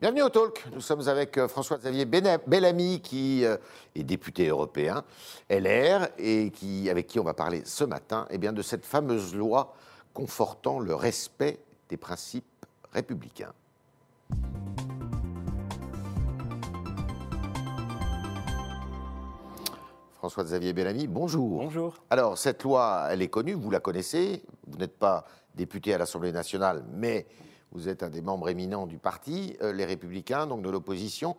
Bienvenue au Talk. Nous sommes avec euh, François-Xavier Bellamy, qui euh, est député européen LR et qui, avec qui on va parler ce matin eh bien, de cette fameuse loi confortant le respect des principes républicains. François-Xavier Bellamy, bonjour. Bonjour. Alors, cette loi, elle est connue, vous la connaissez. Vous n'êtes pas député à l'Assemblée nationale, mais vous êtes un des membres éminents du parti, euh, les Républicains, donc de l'opposition,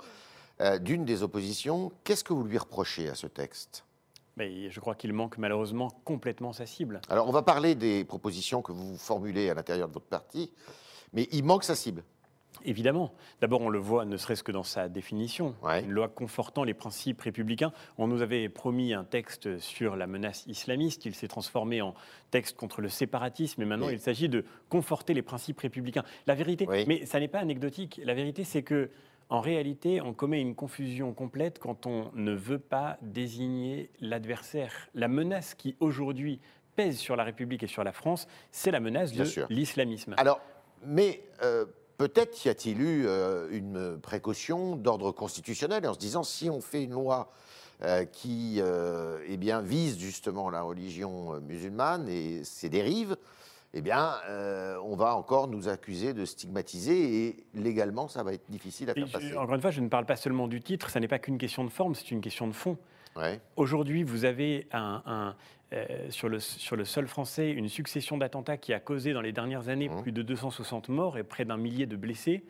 euh, d'une des oppositions. Qu'est-ce que vous lui reprochez à ce texte? Mais je crois qu'il manque malheureusement complètement sa cible. Alors, on va parler des propositions que vous formulez à l'intérieur de votre parti, mais il manque sa cible. Évidemment. D'abord, on le voit ne serait-ce que dans sa définition. Une loi confortant les principes républicains. On nous avait promis un texte sur la menace islamiste. Il s'est transformé en texte contre le séparatisme. Et maintenant, il s'agit de conforter les principes républicains. La vérité, mais ça n'est pas anecdotique. La vérité, c'est que. En réalité, on commet une confusion complète quand on ne veut pas désigner l'adversaire. La menace qui aujourd'hui pèse sur la République et sur la France, c'est la menace de l'islamisme. Alors, mais euh, Peut-être y a-t-il eu euh, une précaution d'ordre constitutionnel en se disant si on fait une loi euh, qui euh, eh bien, vise justement la religion musulmane et ses dérives, eh bien, on va encore nous accuser de stigmatiser et légalement, ça va être difficile à faire passer. Encore une fois, je ne parle pas seulement du titre, ça n'est pas qu'une question de forme, c'est une question de fond. Aujourd'hui, vous avez un, euh, sur, le, sur, le, sol français une succession d'attentats qui a causé dans les dernières années mmh. plus de 260 morts et près d'un millier de blessés.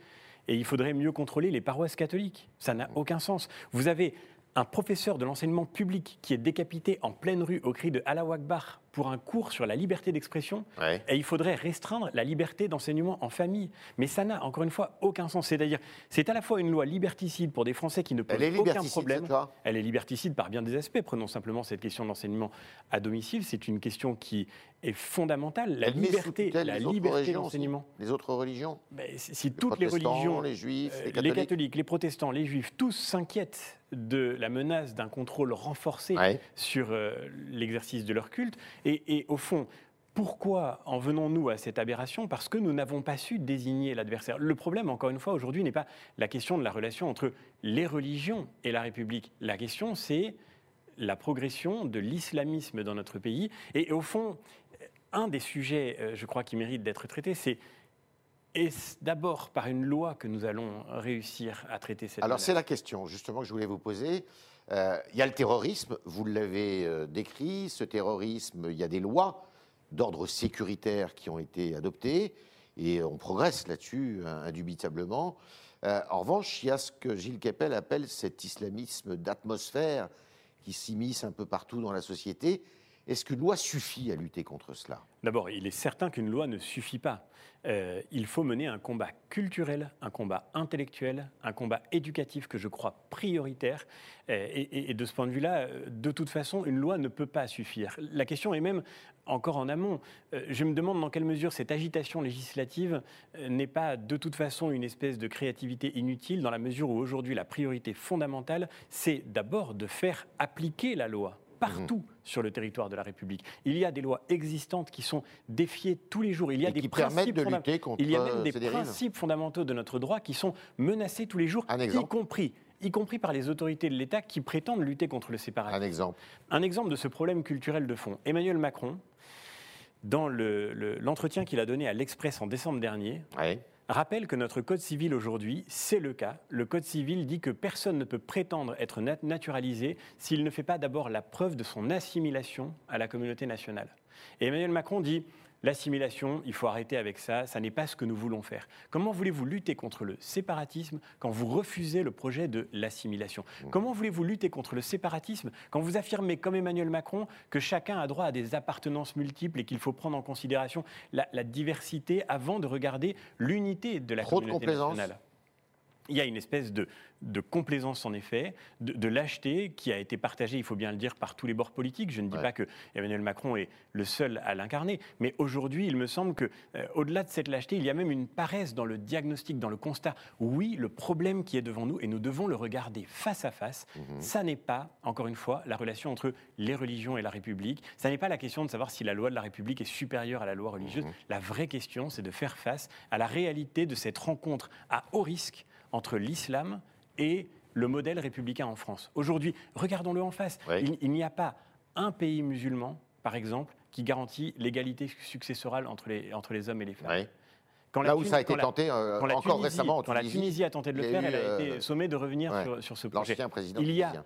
Et il faudrait mieux contrôler les paroisses catholiques. Ça n'a mmh. aucun sens. Vous avez un professeur de l'enseignement public qui est décapité en pleine rue au cri de Allah Akbar pour un cours sur la liberté d'expression, et il faudrait restreindre la liberté d'enseignement en famille. Mais ça n'a, encore une fois, aucun sens. C'est-à-dire, c'est à la fois une loi liberticide pour des Français qui ne posent aucun problème. Elle est liberticide par bien des aspects. Prenons simplement cette question d'enseignement à domicile. C'est une question qui est fondamentale. La liberté, la liberté d'enseignement. Les autres religions Si toutes les religions, les juifs, les catholiques. les catholiques, les protestants, les juifs, tous s'inquiètent de la menace d'un contrôle renforcé sur euh, l'exercice de leur culte, et, au fond, pourquoi en venons-nous à cette aberration? Parce que nous n'avons pas su désigner l'adversaire. Le problème, encore une fois, aujourd'hui, n'est pas la question de la relation entre les religions et la République. La question, c'est la progression de l'islamisme dans notre pays. Et, au fond, un des sujets, euh, je crois, qui mérite d'être traité, c'est est-ce d'abord par une loi que nous allons réussir à traiter cette Alors c'est la question justement que je voulais vous poser. Euh, il y a le terrorisme, vous l'avez euh, décrit, ce terrorisme, il y a des lois d'ordre sécuritaire qui ont été adoptées, et on progresse là-dessus indubitablement. Euh, en revanche, il y a ce que Gilles Kepel appelle cet islamisme d'atmosphère qui s'immisce un peu partout dans la société. Est-ce qu'une loi suffit à lutter contre cela? D'abord, il est certain qu'une loi ne suffit pas. Euh, il faut mener un combat culturel, un combat intellectuel, un combat éducatif que je crois prioritaire. Euh, et, de ce point de vue-là, euh, de toute façon, une loi ne peut pas suffire. La question est même encore en amont. je me demande dans quelle mesure cette agitation législative n'est pas de toute façon une espèce de créativité inutile, dans la mesure où aujourd'hui la priorité fondamentale, c'est d'abord de faire appliquer la loi partout mhm. sur le territoire de la République. Il y a des lois existantes qui sont défiées tous les jours. Il y a des qui permettent de lutter contre Il y a même des principes fondamentaux de notre droit qui sont menacés tous les jours, y compris y compris par les autorités de l'État qui prétendent lutter contre le séparatisme. Un exemple. Un exemple de ce problème culturel de fond. Emmanuel Macron, dans l'entretien qu'il a donné à l'Express en décembre dernier, rappelle que notre Code civil aujourd'hui, c'est le cas. Le Code civil dit que personne ne peut prétendre être naturalisé s'il ne fait pas d'abord la preuve de son assimilation à la communauté nationale. Et Emmanuel Macron dit L'assimilation, il faut arrêter avec ça, ça n'est pas ce que nous voulons faire. Comment voulez-vous lutter contre le séparatisme quand vous refusez le projet de l'assimilation? Mmh. Comment voulez-vous lutter contre le séparatisme quand vous affirmez, comme Emmanuel Macron, que chacun a droit à des appartenances multiples et qu'il faut prendre en considération la, diversité avant de regarder l'unité de la communauté nationale? Il y a une espèce de, complaisance, en effet, de, lâcheté qui a été partagée, il faut bien le dire, par tous les bords politiques. Je ne dis pas que Emmanuel Macron est le seul à l'incarner, mais aujourd'hui, il me semble que, euh, au-delà de cette lâcheté, il y a même une paresse dans le diagnostic, dans le constat. Oui, le problème qui est devant nous, et nous devons le regarder face à face, mhm. ça n'est pas, encore une fois, la relation entre les religions et la République. Ça n'est pas la question de savoir si la loi de la République est supérieure à la loi religieuse. Mhm. La vraie question, c'est de faire face à la réalité de cette rencontre à haut risque entre l'islam et le modèle républicain en France. Aujourd'hui, regardons-le en face. Il, n'y a pas un pays musulman, par exemple, qui garantit l'égalité successorale entre les, entre les hommes et les femmes. Quand Là où ça a été tenté euh, encore récemment Quand la Tunisie a tenté de le faire, elle a été euh, sommée de revenir sur, ce projet. président il y a,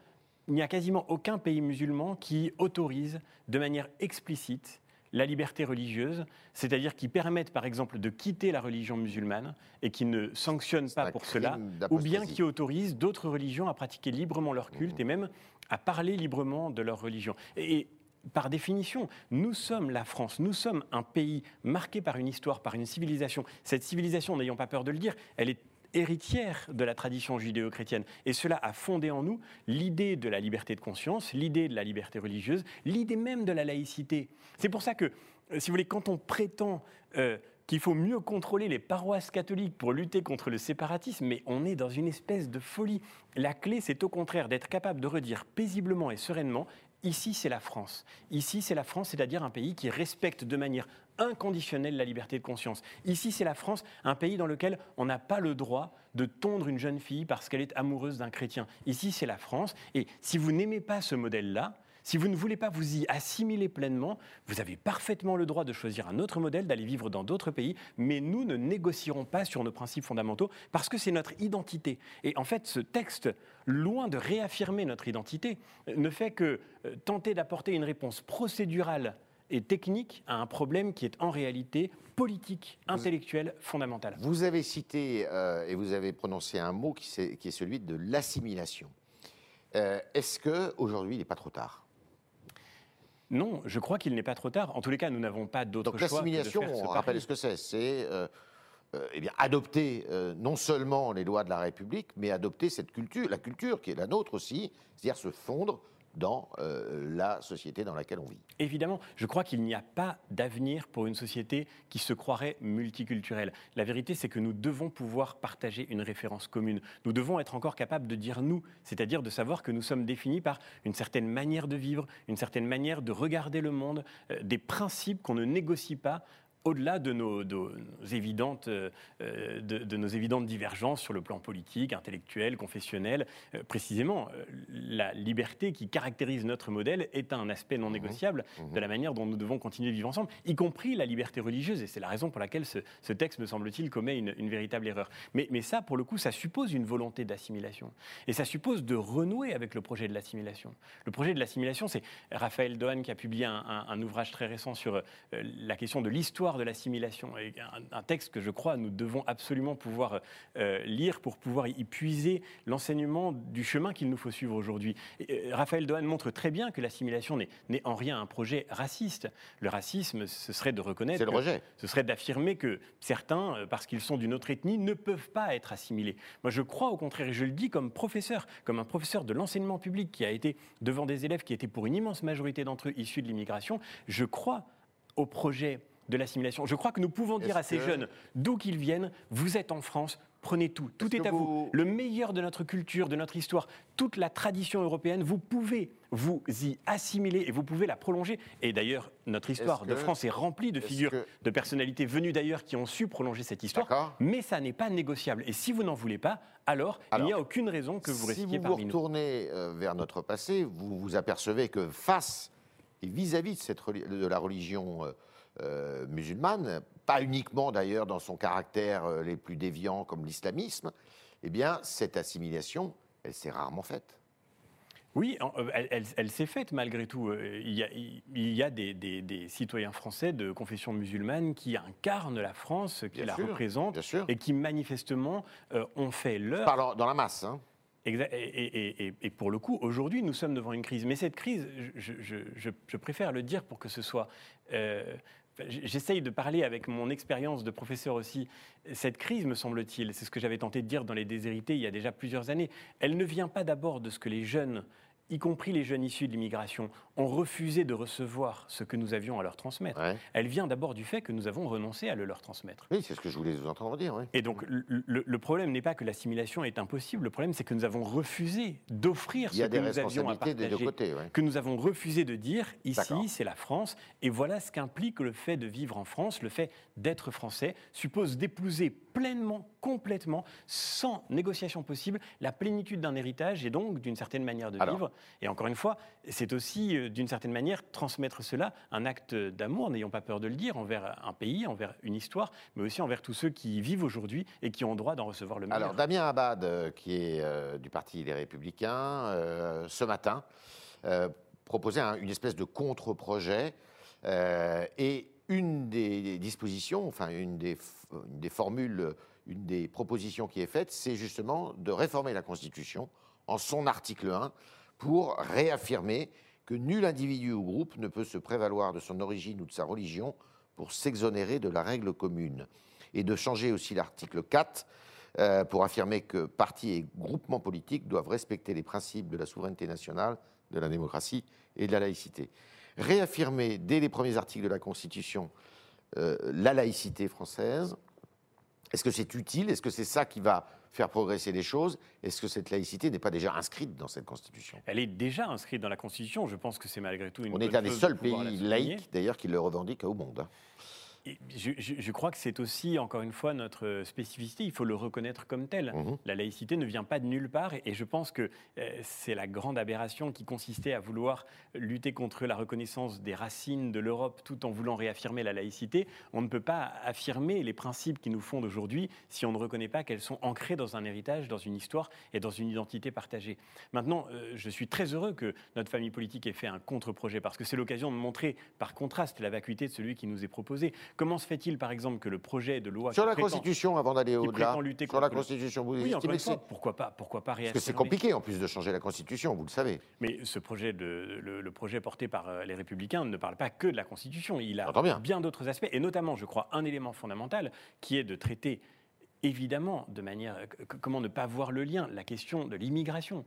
il n'y a quasiment aucun pays musulman qui autorise de manière explicite la liberté religieuse, c'est-à-dire qui permettent par exemple de quitter la religion musulmane et qui ne sanctionnent pas pour cela, ou bien qui autorisent d'autres religions à pratiquer librement leur culte mmh. et même à parler librement de leur religion. Et, par définition, nous sommes la France, nous sommes un pays marqué par une histoire, par une civilisation. Cette civilisation, n'ayons pas peur de le dire, elle est héritière de la tradition judéo-chrétienne. Et cela a fondé en nous l'idée de la liberté de conscience, l'idée de la liberté religieuse, l'idée même de la laïcité. C'est pour ça que, euh, si vous voulez, quand on prétend euh, qu'il faut mieux contrôler les paroisses catholiques pour lutter contre le séparatisme, mais on est dans une espèce de folie. La clé, c'est au contraire d'être capable de redire paisiblement et sereinement Ici, c'est la France. Ici, c'est la France, c'est-à-dire un pays qui respecte de manière inconditionnelle la liberté de conscience. Ici, c'est la France, un pays dans lequel on n'a pas le droit de tondre une jeune fille parce qu'elle est amoureuse d'un chrétien. Ici, c'est la France. Et si vous n'aimez pas ce modèle-là, si vous ne voulez pas vous y assimiler pleinement, vous avez parfaitement le droit de choisir un autre modèle, d'aller vivre dans d'autres pays, mais nous ne négocierons pas sur nos principes fondamentaux parce que c'est notre identité. Et en fait, ce texte, loin de réaffirmer notre identité, ne fait que euh, tenter d'apporter une réponse procédurale et technique à un problème qui est en réalité politique, intellectuel, fondamental. Vous avez cité euh, et vous avez prononcé un mot qui, est, qui est celui de l'assimilation. Euh, est-ce qu'aujourd'hui, il n'est pas trop tard? Non, je crois qu'il n'est pas trop tard. En tous les cas, nous n'avons pas d'autre choix. Donc l'assimilation, on rappelle ce que c'est. C'est euh, euh, eh bien adopter euh, non seulement les lois de la République, mais adopter cette culture, la culture qui est la nôtre aussi, c'est-à-dire se fondre dans euh, la société dans laquelle on vit. Évidemment, je crois qu'il n'y a pas d'avenir pour une société qui se croirait multiculturelle. La vérité, c'est que nous devons pouvoir partager une référence commune. Nous devons être encore capables de dire nous, c'est-à-dire de savoir que nous sommes définis par une certaine manière de vivre, une certaine manière de regarder le monde, euh, des principes qu'on ne négocie pas au-delà de nos, évidentes, euh, de, nos évidentes divergences sur le plan politique, intellectuel, confessionnel, euh, précisément, euh, la liberté qui caractérise notre modèle est un aspect non mmh. négociable mmh. de la manière dont nous devons continuer de vivre ensemble, y compris la liberté religieuse. Et c'est la raison pour laquelle ce, texte, me semble-t-il, commet une, véritable erreur. Mais, mais ça, pour le coup, ça suppose une volonté d'assimilation. Et ça suppose de renouer avec le projet de l'assimilation. Le projet de l'assimilation, c'est Raphaël Dohan qui a publié un, un ouvrage très récent sur la question de l'histoire de l'assimilation. Un, un, texte que je crois nous devons absolument pouvoir euh, lire pour pouvoir y puiser l'enseignement du chemin qu'il nous faut suivre aujourd'hui. Euh, Raphaël Dohan montre très bien que l'assimilation n'est en rien un projet raciste. Le racisme, ce serait de reconnaître. le rejet. Ce serait d'affirmer que certains, euh, parce qu'ils sont d'une autre ethnie, ne peuvent pas être assimilés. Moi, je crois au contraire, et je le dis comme professeur, comme un professeur de l'enseignement public qui a été devant des élèves qui étaient pour une immense majorité d'entre eux issus de l'immigration, je crois au projet de l'assimilation. Je crois que nous pouvons dire à ces jeunes, d'où qu'ils viennent, vous êtes en France, prenez tout, tout est, à vous... Le meilleur de notre culture, de notre histoire, toute la tradition européenne, vous pouvez vous y assimiler et vous pouvez la prolonger. Et d'ailleurs, notre histoire de France est remplie de figures de personnalités venues d'ailleurs qui ont su prolonger cette histoire. Mais ça n'est pas négociable. Et si vous n'en voulez pas, alors, il n'y a aucune raison que vous restiez parmi nous. Si vous vous retournez euh, vers notre passé, vous vous apercevez que face et vis-à-vis de, de la religion euh, musulmane, pas uniquement d'ailleurs dans son caractère euh, les plus déviants comme l'islamisme, eh bien, cette assimilation, elle s'est rarement faite. Oui, euh, elle, s'est faite malgré tout. Il y a, des, citoyens français de confession musulmane qui incarnent la France, qui la représentent, et qui manifestement ont fait leur. Parle dans la masse. Hein. Et, pour le coup, aujourd'hui, nous sommes devant une crise. Mais cette crise, je, préfère le dire pour que ce soit J'essaye de parler avec mon expérience de professeur aussi. Cette crise, me semble-t-il, c'est ce que j'avais tenté de dire dans Les Déshérités il y a déjà plusieurs années, elle ne vient pas d'abord de ce que les jeunes y compris les jeunes issus de l'immigration, ont refusé de recevoir ce que nous avions à leur transmettre, elle vient d'abord du fait que nous avons renoncé à le leur transmettre. Oui, c'est ce que je voulais vous entendre dire. Et donc, le, problème n'est pas que l'assimilation est impossible, le problème c'est que nous avons refusé d'offrir ce que nous avions à partager, des côtés, que nous avons refusé de dire ici c'est la France, et voilà ce qu'implique le fait de vivre en France, le fait d'être français, suppose d'épouser pleinement, complètement, sans négociation possible, la plénitude d'un héritage et donc d'une certaine manière de vivre. Et encore une fois, c'est aussi, euh, d'une certaine manière, transmettre cela, un acte d'amour, n'ayons pas peur de le dire, envers un pays, envers une histoire, mais aussi envers tous ceux qui y vivent aujourd'hui et qui ont droit d'en recevoir le meilleur. Alors, Damien Abad, euh, qui est euh, du Parti des Républicains, ce matin, proposait une espèce de contre-projet et une des dispositions, enfin une des, formules, une des propositions qui est faite, c'est justement de réformer la Constitution en son article 1 pour réaffirmer que nul individu ou groupe ne peut se prévaloir de son origine ou de sa religion pour s'exonérer de la règle commune. Et de changer aussi l'article 4 euh, pour affirmer que partis et groupements politiques doivent respecter les principes de la souveraineté nationale, de la démocratie et de la laïcité réaffirmer dès les premiers articles de la Constitution euh, la laïcité française. Est-ce que c'est utile? Est-ce que c'est ça qui va faire progresser les choses? Est-ce que cette laïcité n'est pas déjà inscrite dans cette Constitution? Elle est déjà inscrite dans la Constitution. Je pense que c'est malgré tout une On est un des seuls pays laïcs, d'ailleurs, qui le revendique au monde. Je, crois que c'est aussi, encore une fois, notre spécificité. Il faut le reconnaître comme tel. Mhm. La laïcité ne vient pas de nulle part. Et, je pense que euh, c'est la grande aberration qui consistait à vouloir lutter contre la reconnaissance des racines de l'Europe tout en voulant réaffirmer la laïcité. On ne peut pas affirmer les principes qui nous fondent aujourd'hui si on ne reconnaît pas qu'elles sont ancrées dans un héritage, dans une histoire et dans une identité partagée. Maintenant, euh, je suis très heureux que notre famille politique ait fait un contre-projet parce que c'est l'occasion de montrer par contraste la vacuité de celui qui nous est proposé. Comment se fait-il, par exemple, que le projet de loi sur la Constitution, avant d'aller au-delà, sur la Constitution, vous oui, pourquoi pas, pourquoi pas Parce que c'est compliqué en plus de changer la Constitution, vous le savez. Mais ce projet, de, le, projet porté par euh, les Républicains ne parle pas que de la Constitution. Il a bien d'autres aspects, et notamment, je crois, un élément fondamental qui est de traiter évidemment, de manière. Comment ne pas voir le lien? La question de l'immigration.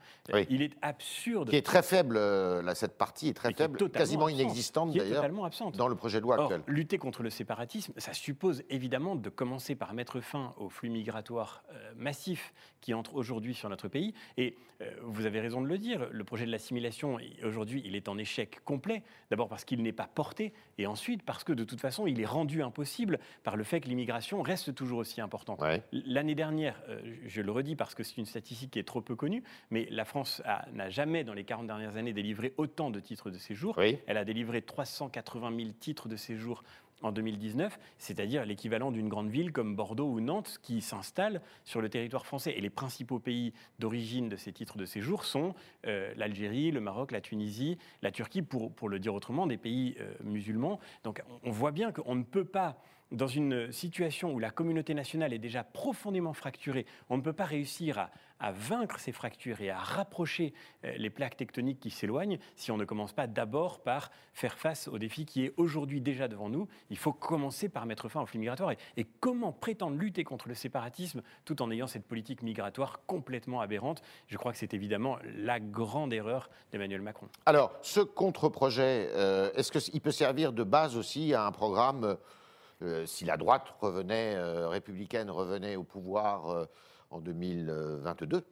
Il est absurde. Qui est très faible, euh, cette partie est très faible, quasiment inexistante d'ailleurs, dans le projet de loi actuel. Lutter contre le séparatisme, ça suppose évidemment de commencer par mettre fin aux flux migratoires euh, massifs qui entrent aujourd'hui sur notre pays. Et euh, vous avez raison de le dire, le projet de l'assimilation, aujourd'hui, il est en échec complet. D'abord parce qu'il n'est pas porté, et ensuite parce que de toute façon, il est rendu impossible par le fait que l'immigration reste toujours aussi importante. L'année dernière, euh, je le redis parce que c'est une statistique qui est trop peu connue, mais la France n'a jamais, dans les 40 dernières années, délivré autant de titres de séjour. Elle a délivré 380 000 titres de séjour en 2019, c'est-à-dire l'équivalent d'une grande ville comme Bordeaux ou Nantes qui s'installe sur le territoire français. Et les principaux pays d'origine de ces titres de séjour sont euh, l'Algérie, le Maroc, la Tunisie, la Turquie, pour, pour le dire autrement, des pays euh, musulmans. Donc on voit bien qu'on ne peut pas dans une situation où la communauté nationale est déjà profondément fracturée, on ne peut pas réussir à, vaincre ces fractures et à rapprocher euh, les plaques tectoniques qui s'éloignent si on ne commence pas d'abord par faire face au défi qui est aujourd'hui déjà devant nous. Il faut commencer par mettre fin aux flux migratoires. Et, comment prétendre lutter contre le séparatisme tout en ayant cette politique migratoire complètement aberrante Je crois que c'est évidemment la grande erreur d'Emmanuel Macron. Alors, ce contre-projet, euh, est-ce qu'il peut servir de base aussi à un programme euh, si la droite euh, républicaine revenait au pouvoir euh, en 2022,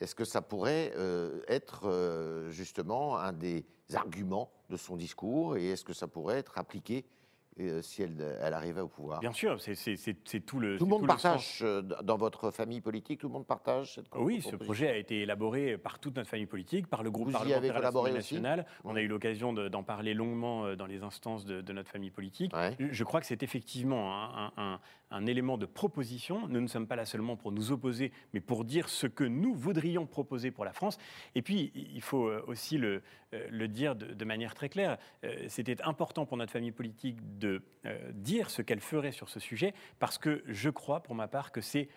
est-ce que ça pourrait être justement un des arguments de son discours et est-ce que ça pourrait être appliqué euh, si elle, elle, arrivait au pouvoir. Bien sûr, c'est tout le. Tout le monde partage euh, dans votre famille politique, tout le monde partage cette Oui, ce projet a été élaboré par toute notre famille politique, par le groupe Vous parlementaire national. On a eu l'occasion d'en parler longuement euh, dans les instances de, notre famille politique. Je crois que c'est effectivement un, un, élément de proposition. Nous ne sommes pas là seulement pour nous opposer, mais pour dire ce que nous voudrions proposer pour la France. Et puis, il faut aussi le, le dire de, manière très claire. C'était important pour notre famille politique de euh, dire ce qu'elle ferait sur ce sujet, parce que je crois, pour ma part, que c'est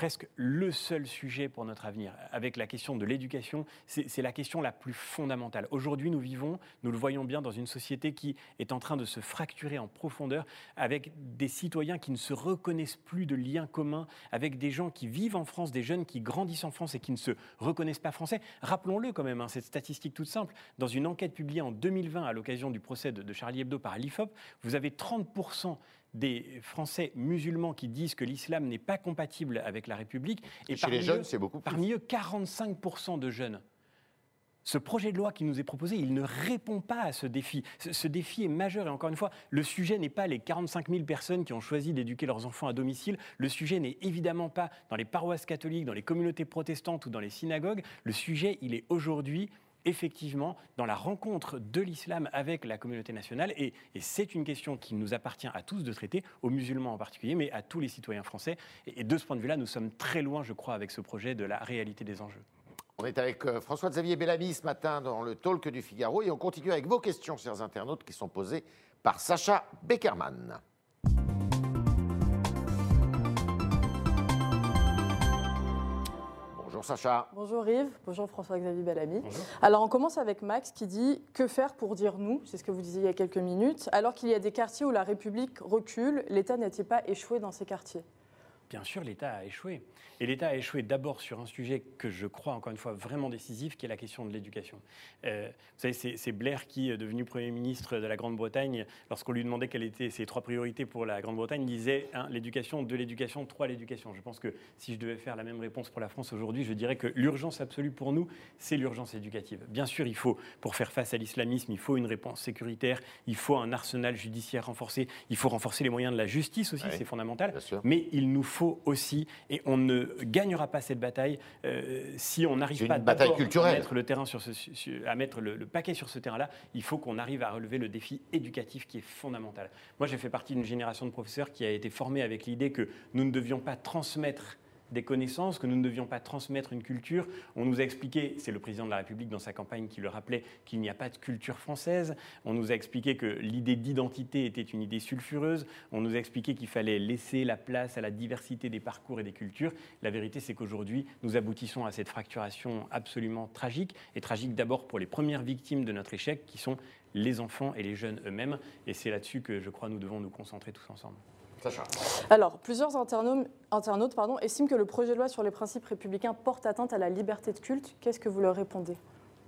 presque le seul sujet pour notre avenir. Avec la question de l'éducation, c'est la question la plus fondamentale. Aujourd'hui, nous vivons, nous le voyons bien, dans une société qui est en train de se fracturer en profondeur, avec des citoyens qui ne se reconnaissent plus de liens communs, avec des gens qui vivent en France, des jeunes qui grandissent en France et qui ne se reconnaissent pas français. Rappelons-le quand même, hein, cette statistique toute simple. Dans une enquête publiée en 2020 à l'occasion du procès de, Charlie Hebdo par l'IFOP, vous avez 30% des Français musulmans qui disent que l'islam n'est pas compatible avec la République. Et, chez les jeunes, c'est beaucoup plus. Parmi eux, 45% de jeunes. Ce projet de loi qui nous est proposé, il ne répond pas à ce défi. Ce, défi est majeur et encore une fois, le sujet n'est pas les 45 000 personnes qui ont choisi d'éduquer leurs enfants à domicile. Le sujet n'est évidemment pas dans les paroisses catholiques, dans les communautés protestantes ou dans les synagogues. Le sujet, il est aujourd'hui effectivement dans la rencontre de l'islam avec la communauté nationale. Et, c'est une question qui nous appartient à tous de traiter, aux musulmans en particulier, mais à tous les citoyens français. Et, de ce point de vue-là, nous sommes très loin, je crois, avec ce projet de la réalité des enjeux. On est avec euh, François-Xavier Bellamy ce matin dans le talk du Figaro et on continue avec vos questions, chers internautes, qui sont posées par Sacha Beckerman. Bonjour Sacha. Bonjour Yves, bonjour François-Xavier Bellamy. Alors on commence avec Max qui dit Que faire pour dire nous? C'est ce que vous disiez il y a quelques minutes. Alors qu'il y a des quartiers où la République recule, l'État n'a-t-il pas échoué dans ces quartiers Bien sûr, l'État a échoué. Et l'État a échoué d'abord sur un sujet que je crois, encore une fois, vraiment décisif, qui est la question de l'éducation. Euh, vous savez, c'est Blair qui, devenu Premier ministre de la Grande-Bretagne, lorsqu'on lui demandait quelles étaient ses trois priorités pour la Grande-Bretagne, disait un, l'éducation, deux, l'éducation, trois, l'éducation. Je pense que si je devais faire la même réponse pour la France aujourd'hui, je dirais que l'urgence absolue pour nous, c'est l'urgence éducative. Bien sûr, il faut, pour faire face à l'islamisme, il faut une réponse sécuritaire, il faut un arsenal judiciaire renforcé, il faut renforcer les moyens de la justice aussi, c'est fondamental. Mais il nous faut aussi, et on ne gagnera pas cette bataille euh, si on n'arrive pas à mettre le terrain sur ce, à mettre le, paquet sur ce terrain-là. Il faut qu'on arrive à relever le défi éducatif qui est fondamental. Moi, j'ai fait partie d'une génération de professeurs qui a été formée avec l'idée que nous ne devions pas transmettre des connaissances, que nous ne devions pas transmettre une culture. On nous a expliqué, c'est le président de la République dans sa campagne qui le rappelait, qu'il n'y a pas de culture française. On nous a expliqué que l'idée d'identité était une idée sulfureuse. On nous a expliqué qu'il fallait laisser la place à la diversité des parcours et des cultures. La vérité, c'est qu'aujourd'hui, nous aboutissons à cette fracturation absolument tragique, et tragique d'abord pour les premières victimes de notre échec, qui sont les enfants et les jeunes eux-mêmes. Et c'est là-dessus que je crois nous devons nous concentrer tous ensemble. Alors, plusieurs internautes, internautes estiment que le projet de loi sur les principes républicains porte atteinte à la liberté de culte. Qu'est-ce que vous leur répondez?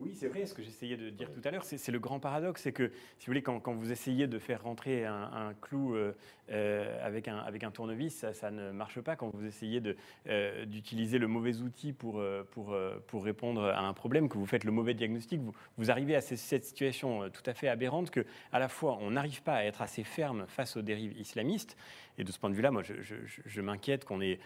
Oui, c'est vrai, ce que j'essayais de dire tout à l'heure, c'est le grand paradoxe, c'est que, si vous voulez, quand, vous essayez de faire rentrer un, clou euh, euh, avec, un, avec un tournevis, ça, ne marche pas. Quand vous essayez euh, d'utiliser le mauvais outil pour, pour, pour répondre à un problème, que vous faites le mauvais diagnostic, vous, vous arrivez à cette situation tout à fait aberrante que, à la fois, on n'arrive pas à être assez ferme face aux dérives islamistes, et de ce point de vue-là, moi, je, je m'inquiète qu'on ait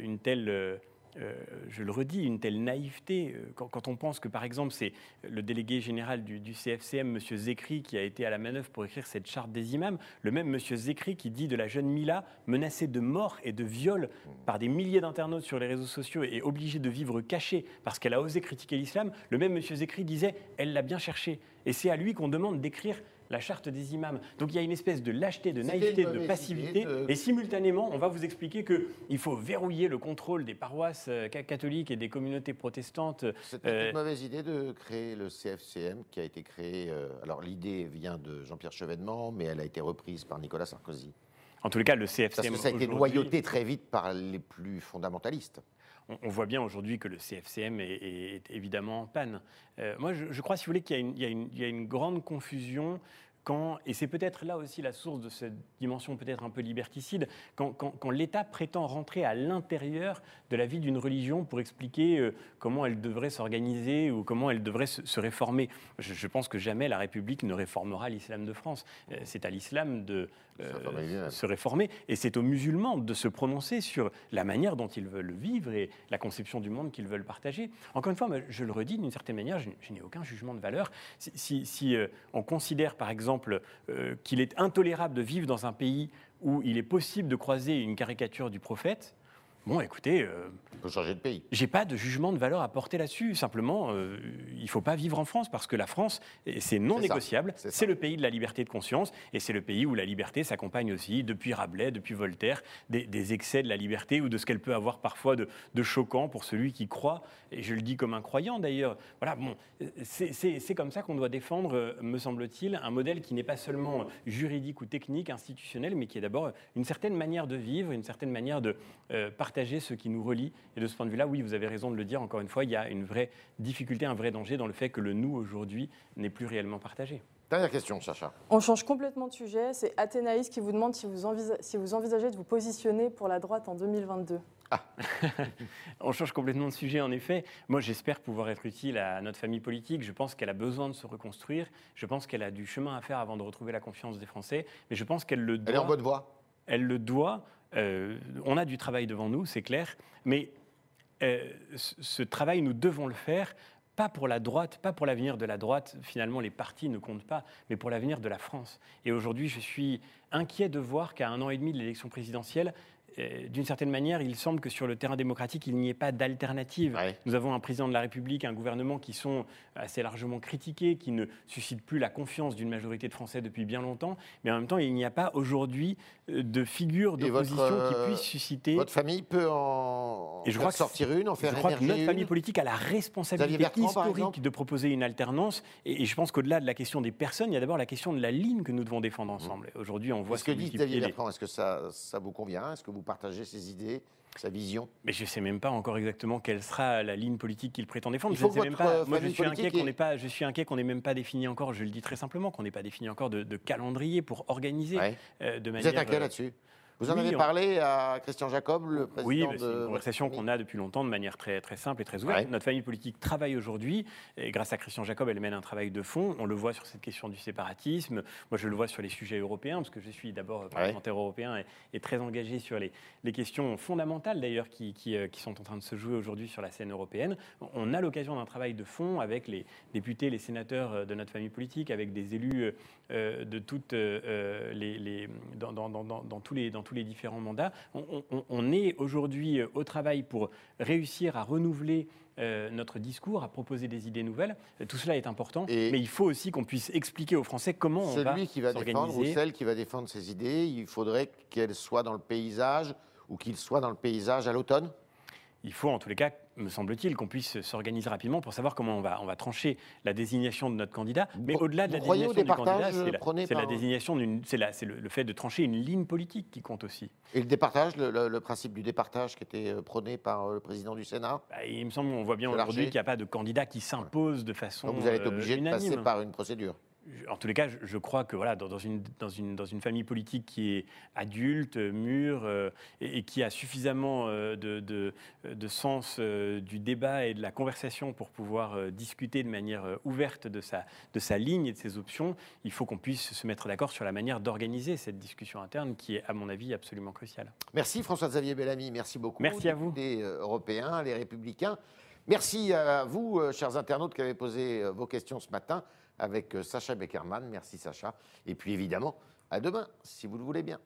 une telle euh, je le redis, une telle naïveté. Euh, quand, on pense que, par exemple, c'est le délégué général du, CFCM, M. Zekri, qui a été à la manœuvre pour écrire cette charte des imams, le même M. Zekri qui dit de la jeune Mila, menacée de mort et de viol par des milliers d'internautes sur les réseaux sociaux et obligée de vivre cachée parce qu'elle a osé critiquer l'islam, le même M. Zekri disait, elle l'a bien cherché. Et c'est à lui qu'on demande d'écrire la charte des imams. Donc il y a une espèce de lâcheté, de naïveté, de passivité. Et simultanément, on va vous expliquer qu'il faut verrouiller le contrôle des paroisses euh, catholiques et des communautés protestantes. C'est une euh, mauvaise idée de créer le CFCM qui a été créé. Euh, alors l'idée vient de Jean-Pierre Chevènement, mais elle a été reprise par Nicolas Sarkozy. En tous les cas, le CFCM. Parce que ça a été noyauté très vite par les plus fondamentalistes on, voit bien aujourd'hui que le CFCM est, évidemment en panne. moi, je, crois, si vous voulez, qu'il y, a une grande confusion et c'est peut-être là aussi la source de cette dimension peut-être un peu liberticide, quand, l'État prétend rentrer à l'intérieur de la vie d'une religion pour expliquer euh, comment elle devrait s'organiser ou comment elle devrait se, réformer. Je, pense que jamais la République ne réformera l'islam de France. Euh, c'est à l'islam de euh, se réformer et c'est aux musulmans de se prononcer sur la manière dont ils veulent vivre et la conception du monde qu'ils veulent partager. Encore une fois, je le redis d'une certaine manière, je, n'ai aucun jugement de valeur. Si, on considère par exemple euh, qu'il est intolérable de vivre dans un pays où il est possible de croiser une caricature du prophète, Bon, écoutez, faut changer de pays. J'ai pas de jugement de valeur à porter là-dessus. Simplement, euh, il faut pas vivre en France parce que la France, c'est non négociable. C'est le pays de la liberté de conscience et c'est le pays où la liberté s'accompagne aussi, depuis Rabelais, depuis Voltaire, des, excès de la liberté ou de ce qu'elle peut avoir parfois de, choquant pour celui qui croit. Et je le dis comme un croyant d'ailleurs. Voilà, bon, c'est comme ça qu'on doit défendre, euh, me semble-t-il, un modèle qui n'est pas seulement juridique ou technique, institutionnel, mais qui est d'abord une certaine manière de vivre, une certaine manière de euh, partager ce qui nous relie et de ce point de vue-là, oui, vous avez raison de le dire, encore une fois, il y a une vraie difficulté, un vrai danger dans le fait que le nous aujourd'hui n'est plus réellement partagé. Dernière question, Sacha. On change complètement de sujet. C'est Athénaïs qui vous demande si vous, si vous envisagez de vous positionner pour la droite en 2022. Ah. On change complètement de sujet, en effet. Moi, j'espère pouvoir être utile à notre famille politique. Je pense qu'elle a besoin de se reconstruire. Je pense qu'elle a du chemin à faire avant de retrouver la confiance des Français. Mais je pense qu'elle le doit. Elle est en bonne voie. Elle le doit. Euh, on a du travail devant nous, c'est clair. Mais euh, ce travail, nous devons le faire, pas pour la droite, pas pour l'avenir de la droite, finalement les partis ne comptent pas, mais pour l'avenir de la France. Et aujourd'hui, je suis inquiet de voir qu'à un an et demi de l'élection présidentielle, d'une certaine manière, il semble que sur le terrain démocratique, il n'y ait pas d'alternative. Nous avons un président de la République, un gouvernement qui sont assez largement critiqués, qui ne suscitent plus la confiance d'une majorité de Français depuis bien longtemps. Mais en même temps, il n'y a pas aujourd'hui euh, de figure d'opposition qui euh, puisse susciter. Votre famille peut en, et je crois sortir une, en faire Je crois que notre famille politique a la responsabilité historique de proposer une alternance. Et, je pense qu'au-delà de la question des personnes, il y a d'abord la question de la ligne que nous devons défendre ensemble. Aujourd'hui, on voit ce que dit Xavier Bertrand. Est-ce que ça, ça vous convient? Est-ce que vous partager ses idées sa vision Mais je ne sais même pas encore exactement quelle sera la ligne politique qu'il prétend défendre. je sais même pas. Moi, je suis inquiet qu'on n'ait pas. Je suis inquiet qu'on n'ait même pas défini encore. Je le dis très simplement qu'on n'ait pas défini encore de, calendrier pour organiser euh, de manière. Vous êtes inquiet euh, là-dessus? Vous en avez parlé à Christian Jacob, le président Oui, c'est une conversation qu'on a depuis longtemps de manière très, très simple et très ouverte. Notre famille politique travaille aujourd'hui, et grâce à Christian Jacob, elle mène un travail de fond. On le voit sur cette question du séparatisme. Moi, je le vois sur les sujets européens, parce que je suis d'abord parlementaire européen et, très engagé sur les, les questions fondamentales, d'ailleurs, qui, qui, euh, qui, sont en train de se jouer aujourd'hui sur la scène européenne. On a l'occasion d'un travail de fond avec les députés, les sénateurs euh, de notre famille politique, avec des élus euh, de toutes les, les dans, dans, dans, dans, tous les, dans tous les différents mandats. On, est aujourd'hui euh, au travail pour réussir à renouveler euh, notre discours, à proposer des idées nouvelles. Tout cela est important, mais il faut aussi qu'on puisse expliquer aux Français comment on va Celui qui va défendre ou celle qui va défendre ces idées, il faudrait qu'elle soit dans le paysage ou qu'il soit dans le paysage à l'automne il faut en tous les cas, me semble-t-il, qu'on puisse s'organiser rapidement pour savoir comment on va, on va trancher la désignation de notre candidat. Mais au-delà de la désignation du candidat, c'est la, désignation c'est le, fait de trancher une ligne politique qui compte aussi. Et le départage, le, principe du départage qui était euh, prôné par euh, le président du Sénat? Bah, Il me semble, on voit bien aujourd'hui qu'il n'y a pas de candidat qui s'impose de façon. Donc vous allez être obligé de passer par une procédure en tous les cas, je, crois que voilà, dans, une, dans, une, dans, une, famille politique qui est adulte, mûre, euh, et, qui a suffisamment euh, de, de, sens euh, du débat et de la conversation pour pouvoir discuter de manière ouverte de sa, de sa ligne et de ses options, il faut qu'on puisse se mettre d'accord sur la manière d'organiser cette discussion interne qui est, à mon avis, absolument cruciale. Merci François-Xavier Bellamy, merci beaucoup. Merci à vous. Les Européens, les Républicains. Merci à vous, chers internautes, qui avez posé vos questions ce matin avec euh, Sacha Beckerman. Merci Sacha. Et puis évidemment, à demain, si vous le voulez bien.